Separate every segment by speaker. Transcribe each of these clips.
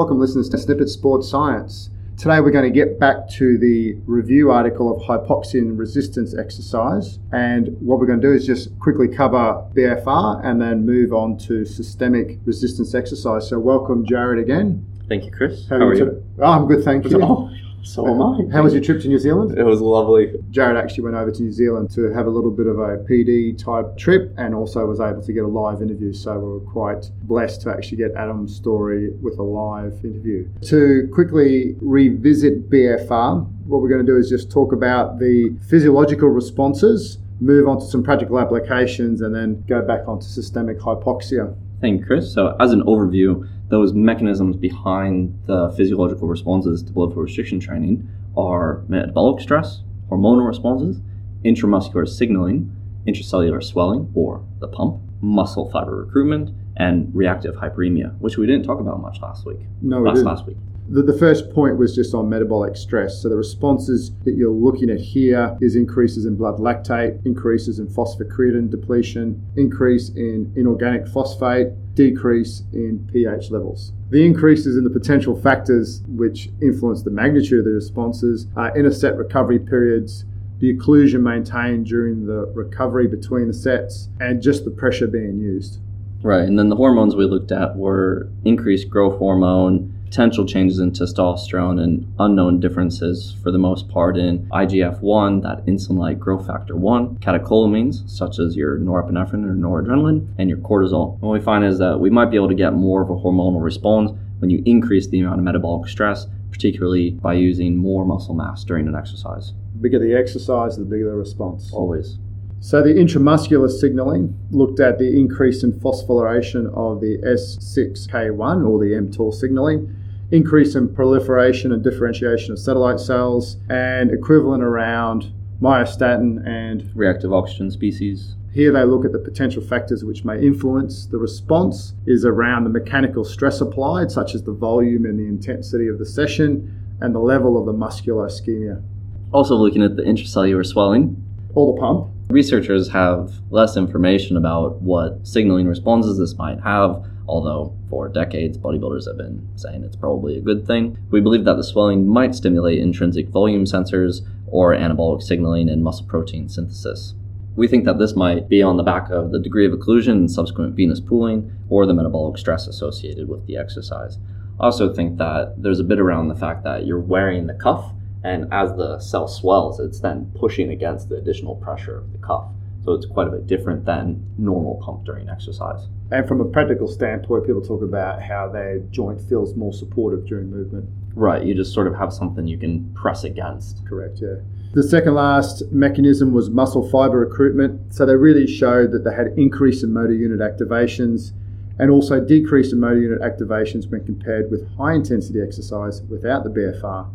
Speaker 1: Welcome, listeners, to Snippit Sports Science. Today, we're going to get back to the review article of hypoxia resistance exercise. And what we're going to do is just quickly cover BFR and then move on to systemic resistance exercise. So, welcome, Jared, again.
Speaker 2: Thank you, Chris.
Speaker 1: How, are you? Oh, I'm good, thank you.
Speaker 2: Oh, so am I.
Speaker 1: How was your trip to New Zealand?
Speaker 2: It was lovely.
Speaker 1: Jared actually went over to New Zealand to have a little bit of a PD type trip and also was able to get a live interview. So we were quite blessed to actually get Adam's story with a live interview. To quickly revisit BFR, what we're going to do is just talk about the physiological responses, move on to some practical applications, and then go back onto systemic hypoxia.
Speaker 2: Thank you, Chris. So, as an overview, those mechanisms behind the physiological responses to blood flow restriction training are metabolic stress, hormonal responses, intramuscular signaling, intracellular swelling, or the pump, muscle fiber recruitment, and reactive hyperemia, which we didn't talk about much last week.
Speaker 1: No, we didn't.
Speaker 2: last week.
Speaker 1: The, the first point was just on metabolic stress. So the responses that you're looking at here is increases in blood lactate, increases in phosphocreatine depletion, increase in inorganic phosphate, decrease in pH levels. The increases in the potential factors which influence the magnitude of the responses are interset recovery periods, the occlusion maintained during the recovery between the sets, and just the pressure being used.
Speaker 2: Right, and then the hormones we looked at were increased growth hormone, potential changes in testosterone, and unknown differences for the most part in IGF 1, that insulin like growth factor 1, catecholamines, such as your norepinephrine or noradrenaline, and your cortisol. And what we find is that we might be able to get more of a hormonal response when you increase the amount of metabolic stress, particularly by using more muscle mass during an exercise.
Speaker 1: The bigger the exercise, the bigger the response.
Speaker 2: Always.
Speaker 1: So the intramuscular signaling looked at the increase in phosphorylation of the S6K1 or the mTOR signaling, increase in proliferation and differentiation of satellite cells, and equivalent around myostatin and
Speaker 2: Reactive oxygen species.
Speaker 1: here they look at the potential factors which may influence the response is around the mechanical stress applied such as the volume and the intensity of the session and the level of the muscular ischemia.
Speaker 2: Also looking at the intracellular swelling,
Speaker 1: or the pump.
Speaker 2: Researchers have less information about what signaling responses this might have, although for decades bodybuilders have been saying it's probably a good thing. We believe that the swelling might stimulate intrinsic volume sensors or anabolic signaling and muscle protein synthesis. We think that this might be on the back of the degree of occlusion and subsequent venous pooling or the metabolic stress associated with the exercise. I also think that there's a bit around the fact that you're wearing the cuff and as the cell swells, it's then pushing against the additional pressure of the cuff. So it's quite a bit different than normal pump during exercise.
Speaker 1: and from a practical standpoint people talk about how their joint feels more supportive during movement
Speaker 2: Right, you just sort of have something you can press against.
Speaker 1: Correct, yeah. The second last mechanism was muscle fiber recruitment. So they really showed that they had increase in motor unit activations and also decrease in motor unit activations when compared with high intensity exercise without the BFR.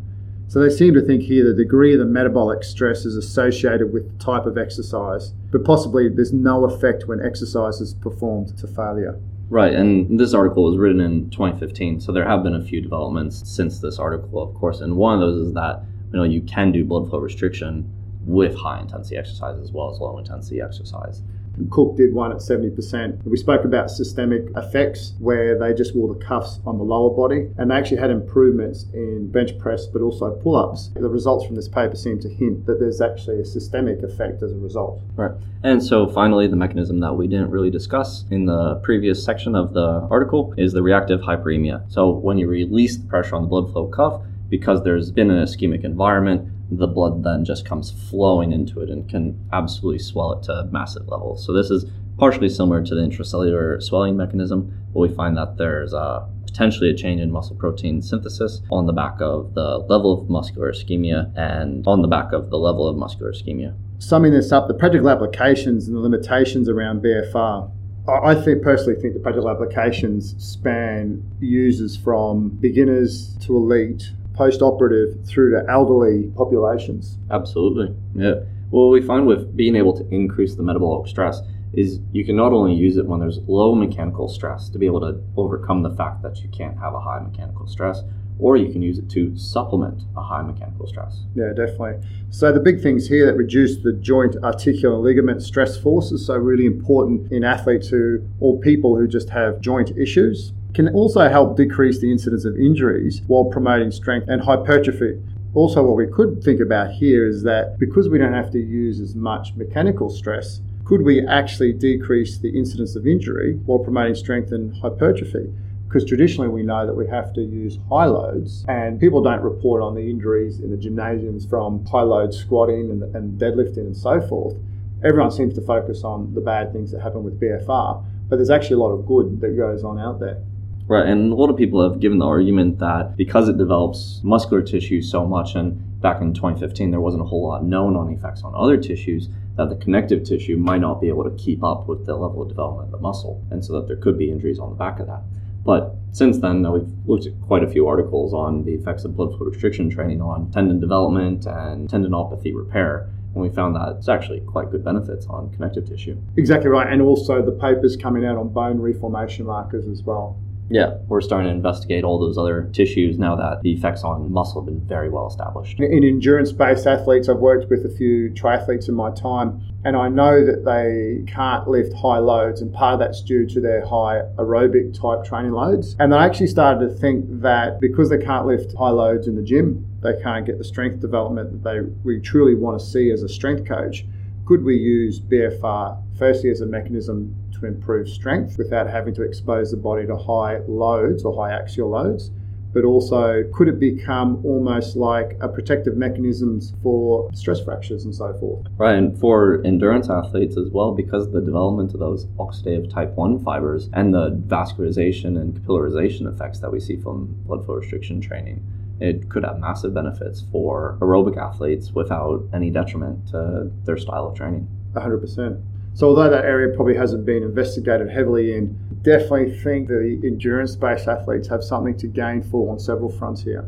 Speaker 1: So they seem to think here the degree of the metabolic stress is associated with the type of exercise, but possibly there's no effect when exercise is performed to failure.
Speaker 2: Right, and this article was written in 2015, so there have been a few developments since this article, of course. And one of those is that you know you can do blood flow restriction with high intensity exercise as well as low intensity exercise.
Speaker 1: Cook did one at 70%. We spoke about systemic effects where they just wore the cuffs on the lower body and they actually had improvements in bench press but also pull ups. The results from this paper seem to hint that there's actually a systemic effect as a result.
Speaker 2: Right. And so finally, the mechanism that we didn't really discuss in the previous section of the article is the reactive hyperemia. So when you release the pressure on the blood flow cuff, because there's been an ischemic environment, the blood then just comes flowing into it and can absolutely swell it to massive levels. So this is partially similar to the intracellular swelling mechanism, but we find that there's uh, potentially a change in muscle protein synthesis on the back of the level of muscular ischemia and on the back of the level of muscular ischemia.
Speaker 1: Summing this up, the practical applications and the limitations around BFR. I I think personally think the practical applications span users from beginners to elite, post operative through to elderly populations.
Speaker 2: Absolutely. Yeah. Well, we find with being able to increase the metabolic stress is you can not only use it when there's low mechanical stress to be able to overcome the fact that you can't have a high mechanical stress, or you can use it to supplement a high mechanical stress.
Speaker 1: Yeah, definitely. So the big things here that reduce the joint articular ligament stress forces, so really important in athletes who or people who just have joint issues. Can also help decrease the incidence of injuries while promoting strength and hypertrophy. Also, what we could think about here is that because we don't have to use as much mechanical stress, could we actually decrease the incidence of injury while promoting strength and hypertrophy? because traditionally we know that we have to use high loads and people don't report on the injuries in the gymnasiums from high load squatting and, and deadlifting and so forth. Everyone seems to focus on the bad things that happen with BFR, but there's actually a lot of good that goes on out there.
Speaker 2: Right, and a lot of people have given the argument that because it develops muscular tissue so much, and back in 2015 there wasn't a whole lot known on effects on other tissues, that the connective tissue might not be able to keep up with the level of development of the muscle, and so that there could be injuries on the back of that. But since then, we've looked at quite a few articles on the effects of blood flow restriction training on tendon development and tendinopathy repair. And we found that it's actually quite good benefits on connective tissue.
Speaker 1: Exactly right. And also the papers coming out on bone reformation markers as well.
Speaker 2: Yeah, we're starting to investigate all those other tissues now that the effects on muscle have been very well established.
Speaker 1: In endurance based athletes, I've worked with a few triathletes in my time, and I know that they can't lift high loads, and part of that's due to their high aerobic type training loads. And I actually started to think that because they can't lift high loads in the gym, they can't get the strength development that they we truly want to see as a strength coach. Could we use BFR firstly as a mechanism to improve strength without having to expose the body to high loads or high axial loads? But also, could it become almost like a protective mechanisms for stress fractures and so forth?
Speaker 2: Right, and for endurance athletes as well, because of the development of those oxidative type 1 fibers and the vascularization and capillarization effects that we see from blood flow restriction training it could have massive benefits for aerobic athletes without any detriment to their style of training.
Speaker 1: 100%. So, although that area probably hasn't been investigated heavily in, definitely think that the endurance based athletes have something to gain for on several fronts here.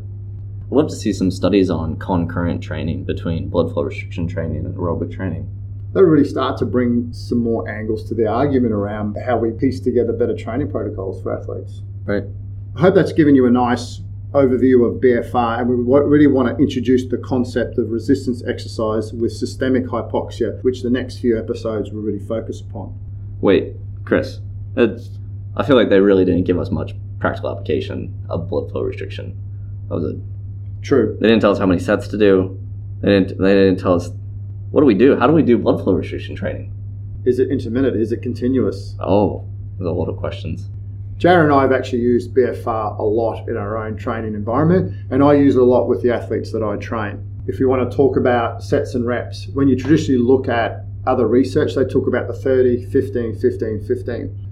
Speaker 2: I'd love to see some studies on concurrent training between blood flow restriction training and aerobic training.
Speaker 1: That would really start to bring some more angles to the argument around how we piece together better training protocols for athletes.
Speaker 2: Right.
Speaker 1: I hope that's given you a nice overview of BFR, and we really want to introduce the concept of resistance exercise with systemic hypoxia, which the next few episodes will really focus upon.
Speaker 2: Wait, Chris, I feel like they really didn't give us much practical application of blood flow restriction. That was it.
Speaker 1: True.
Speaker 2: They didn't tell us how many sets to do. They didn't. They didn't tell us what do we do. How do we do blood flow restriction training?
Speaker 1: Is it intermittent? Is it continuous?
Speaker 2: Oh, there's a lot of questions.
Speaker 1: Jared and I have actually used BFR a lot in our own training environment, and I use it a lot with the athletes that I train. If you want to talk about sets and reps, when you traditionally look at other research, they talk about the 30, 15, 15, 15.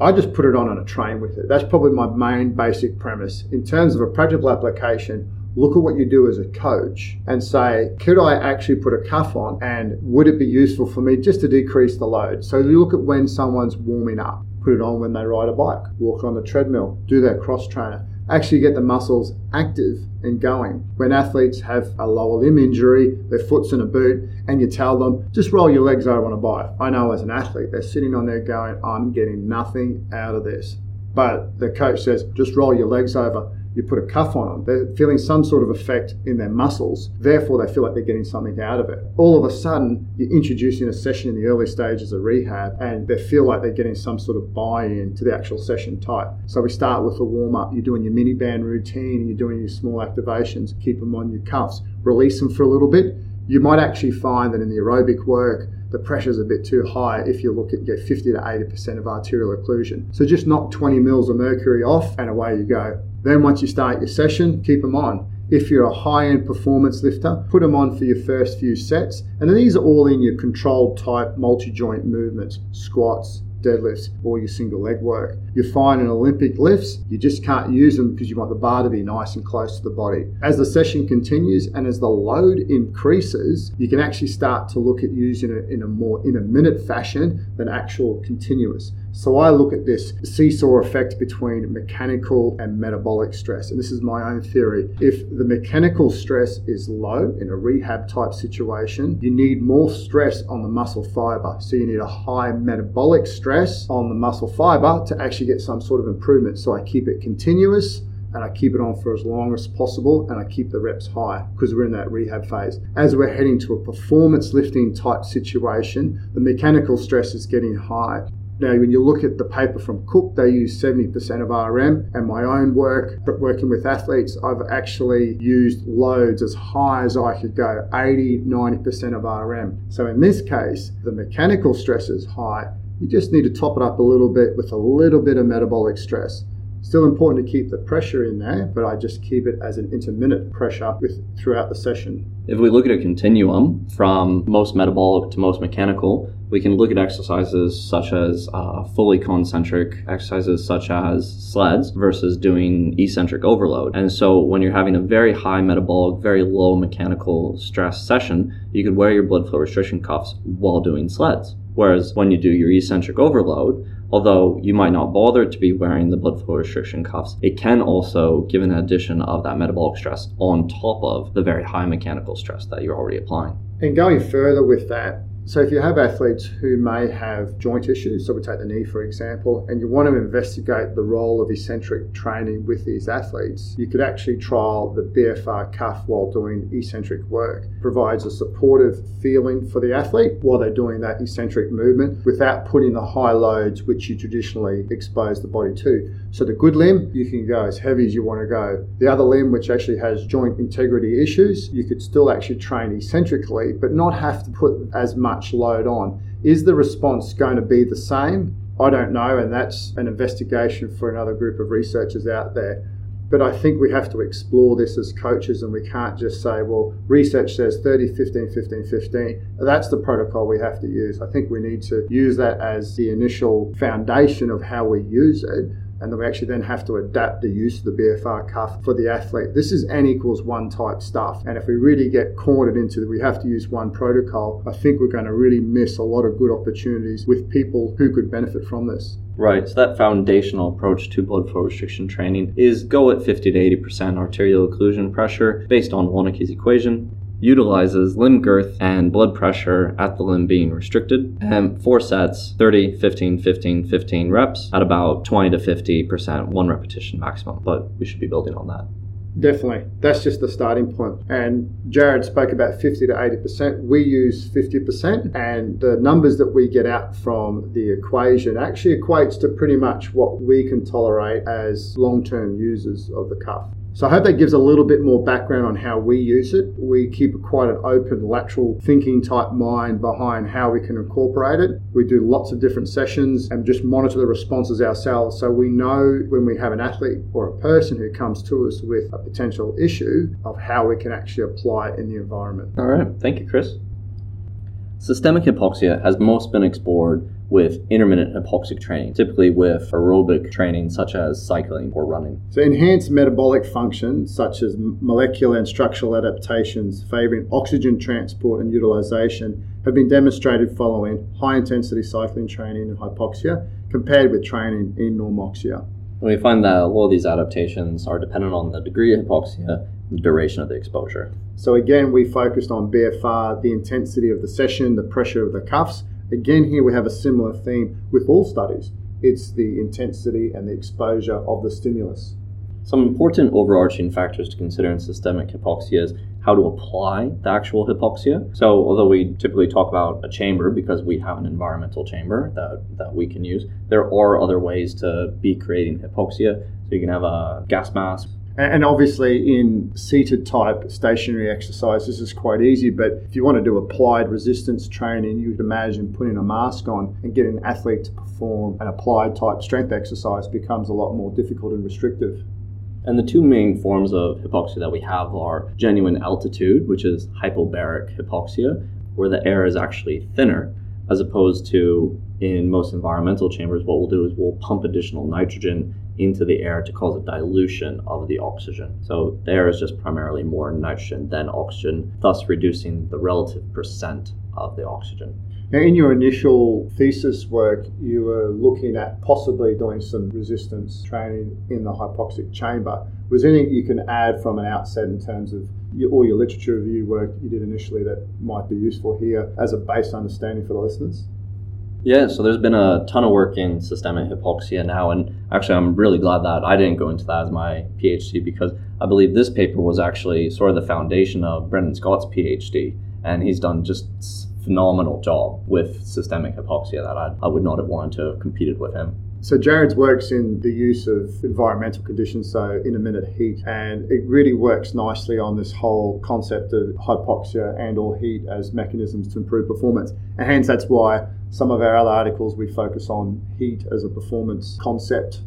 Speaker 1: I just put it on and I train with it. That's probably my main basic premise. In terms of a practical application, look at what you do as a coach and say, could I actually put a cuff on and would it be useful for me just to decrease the load? So you look at when someone's warming up put it on when they ride a bike, walk on the treadmill, do their cross trainer. Actually, get the muscles active and going. When athletes have a lower limb injury, their foot's in a boot, and you tell them, just roll your legs over on a bike. I know as an athlete, they're sitting on there going, I'm getting nothing out of this. But the coach says, just roll your legs over you put a cuff on them, they're feeling some sort of effect in their muscles. Therefore, they feel like they're getting something out of it. All of a sudden, you're introducing a session in the early stages of rehab, and they feel like they're getting some sort of buy in to the actual session type. So, we start with a warm up. You're doing your mini band routine, and you're doing your small activations. Keep them on your cuffs, release them for a little bit. You might actually find that in the aerobic work, the pressure's a bit too high if you look at get 50 to 80% of arterial occlusion. So just knock 20 mils of mercury off and away you go. Then once you start your session, keep them on. If you're a high end performance lifter, put them on for your first few sets. And then these are all in your controlled type multi joint movements squats, deadlifts, or your single leg work. You find in Olympic lifts, you just can't use them because you want the bar to be nice and close to the body. As the session continues and as the load increases, you can actually start to look at using it in a more intermittent fashion than actual continuous. So I look at this seesaw effect between mechanical and metabolic stress. And this is my own theory. If the mechanical stress is low in a rehab type situation, you need more stress on the muscle fiber. So you need a high metabolic stress on the muscle fiber to actually get some sort of improvement. So I keep it continuous and I keep it on for as long as possible and I keep the reps high because we're in that rehab phase. As we're heading to a performance lifting type situation, the mechanical stress is getting high Now, when you look at the paper from Cook, they use 70% of RM, and my own work, working with athletes, I've actually used loads as high as I could go 80, 90% of RM. So, in this case, the mechanical stress is high. You just need to top it up a little bit with a little bit of metabolic stress. Still important to keep the pressure in there, but I just keep it as an intermittent pressure with throughout the session.
Speaker 2: If we look at a continuum from most metabolic to most mechanical, we can look at exercises such as uh, fully concentric exercises such as sleds versus doing eccentric overload. And so when you're having a very high metabolic, very low mechanical stress session, you could wear your blood flow restriction cuffs while doing sleds. Whereas when you do your eccentric overload, although you might not bother to be wearing the blood flow restriction cuffs, it can also give an addition of that metabolic stress on top of the very high mechanical stress that you're already applying.
Speaker 1: And going further with that, so if you have athletes who may have joint issues, so we take the knee for example, and you want to investigate the role of eccentric training with these athletes, you could actually trial the BFR cuff while doing eccentric work. It Provides a supportive feeling for the athlete while they're doing that eccentric movement without putting the high loads which you traditionally expose the body to. So the good limb, you can go as heavy as you want to go. The other limb, which actually has joint integrity issues, you could still actually train eccentrically, but not have to put as much much load on. Is the response going to be the same? I don't know, and that's an investigation for another group of researchers out there. But I think we have to explore this as coaches, and we can't just say, well, research says 30, 15, 15, 15. That's the protocol we have to use. I think we need to use that as the initial foundation of how we use it and then we actually then have to adapt the use of the BFR cuff for the athlete. This is n equals one type stuff. And if we really get cornered into that we have to use one protocol, I think we're going to really miss a lot of good opportunities with people who could benefit from this.
Speaker 2: Right, so that foundational approach to blood flow restriction training is go at 50 to 80% arterial occlusion pressure based on Loenneke's equation utilizes limb girth and blood pressure at the limb being restricted. And four sets, 30, 15, 15, 15 reps at about 20 to 50%, one repetition maximum. But we should be building on that.
Speaker 1: Definitely. That's just the starting point. And Jared spoke about 50 to 80%. We use 50%, and the numbers that we get out from the equation actually equates to pretty much what we can tolerate as long term users of the cuff. So I hope that gives a little bit more background on how we use it. We keep quite an open, lateral thinking type mind behind how we can incorporate it. We do lots of different sessions and just monitor the responses ourselves so we know when we have an athlete or a person who comes to us with a potential issue of how we can actually apply it in the environment.
Speaker 2: All right. Thank you, Chris. Systemic hypoxia has most been explored with intermittent hypoxic training, typically with aerobic training such as cycling or running.
Speaker 1: So, enhanced metabolic function, such as molecular and structural adaptations favoring oxygen transport and utilization, have been demonstrated following high intensity cycling training in hypoxia compared with training in normoxia.
Speaker 2: We find that a lot of these adaptations are dependent on the degree of hypoxia the duration of the exposure.
Speaker 1: So again, we focused on BFR, the intensity of the session, the pressure of the cuffs, Again, here we have a similar theme with all studies it's the intensity and the exposure of the stimulus.
Speaker 2: Some important overarching factors to consider in systemic hypoxia is how to apply the actual hypoxia. So, although we typically talk about a chamber because we have an environmental chamber that, that we can use, there are other ways to be creating hypoxia. So, you can have a gas mask
Speaker 1: and obviously, in seated type stationary exercise, this is quite easy. But if you want to do applied resistance training, you would imagine putting a mask on and getting an athlete to perform an applied type strength exercise becomes a lot more difficult and restrictive.
Speaker 2: And the two main forms of hypoxia that we have are genuine altitude, which is hypobaric hypoxia, where the air is actually thinner, as opposed to in most environmental chambers, what we'll do is we'll pump additional nitrogen into the air to cause a dilution of the oxygen. So the air is just primarily more nitrogen than oxygen, thus reducing the relative percent of the oxygen.
Speaker 1: Now, in your initial thesis work, you were looking at possibly doing some resistance training in the hypoxic chamber. Was there anything you can add from an outset in terms of your, all your literature review work you did initially that might be useful here as a base understanding for the listeners?
Speaker 2: Yeah, so there's been a ton of work in systemic hypoxia now, and actually, I'm really glad that I didn't go into that as my PhD because I believe this paper was actually sort of the foundation of Brendan Scott's PhD, and he's done just phenomenal job with systemic hypoxia that I, I would not have wanted to have competed with him.
Speaker 1: So Jared's works in the use of environmental conditions, so intermittent heat, and it really works nicely on this whole concept of hypoxia and or heat as mechanisms to improve performance. And hence that's why some of our other articles we focus on heat as a performance concept.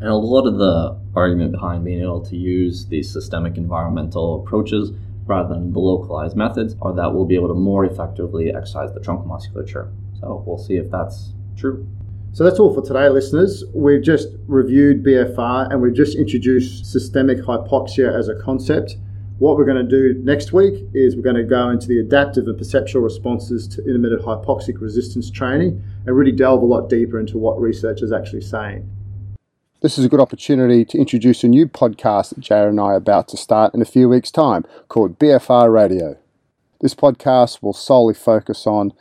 Speaker 2: And a lot of the argument behind being able to use these systemic environmental approaches rather than the localized methods or that we'll be able to more effectively exercise the trunk musculature. So we'll see if that's true.
Speaker 1: So that's all for today, listeners. We've just reviewed BFR and we've just introduced systemic hypoxia as a concept. What we're going to do next week is we're going to go into the adaptive and perceptual responses to intermittent hypoxic resistance training and really delve a lot deeper into what research is actually saying. This is a good opportunity to introduce a new podcast that Jared and I are about to start in a few weeks' time called BFR Radio. This podcast will solely focus on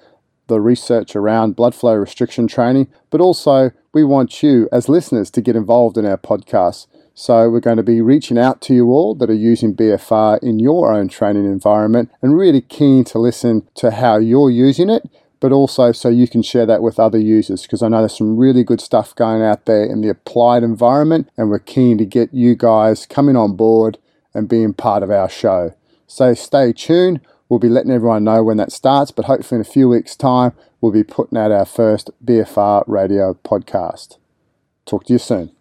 Speaker 1: the research around blood flow restriction training, but also we want you as listeners to get involved in our podcast. So we're going to be reaching out to you all that are using BFR in your own training environment and really keen to listen to how you're using it but also so you can share that with other users because I know there's some really good stuff going out there in the applied environment, and we're keen to get you guys coming on board and being part of our show. So stay tuned. We'll be letting everyone know when that starts, but hopefully in a few weeks' time, we'll be putting out our first BFR radio podcast. Talk to you soon.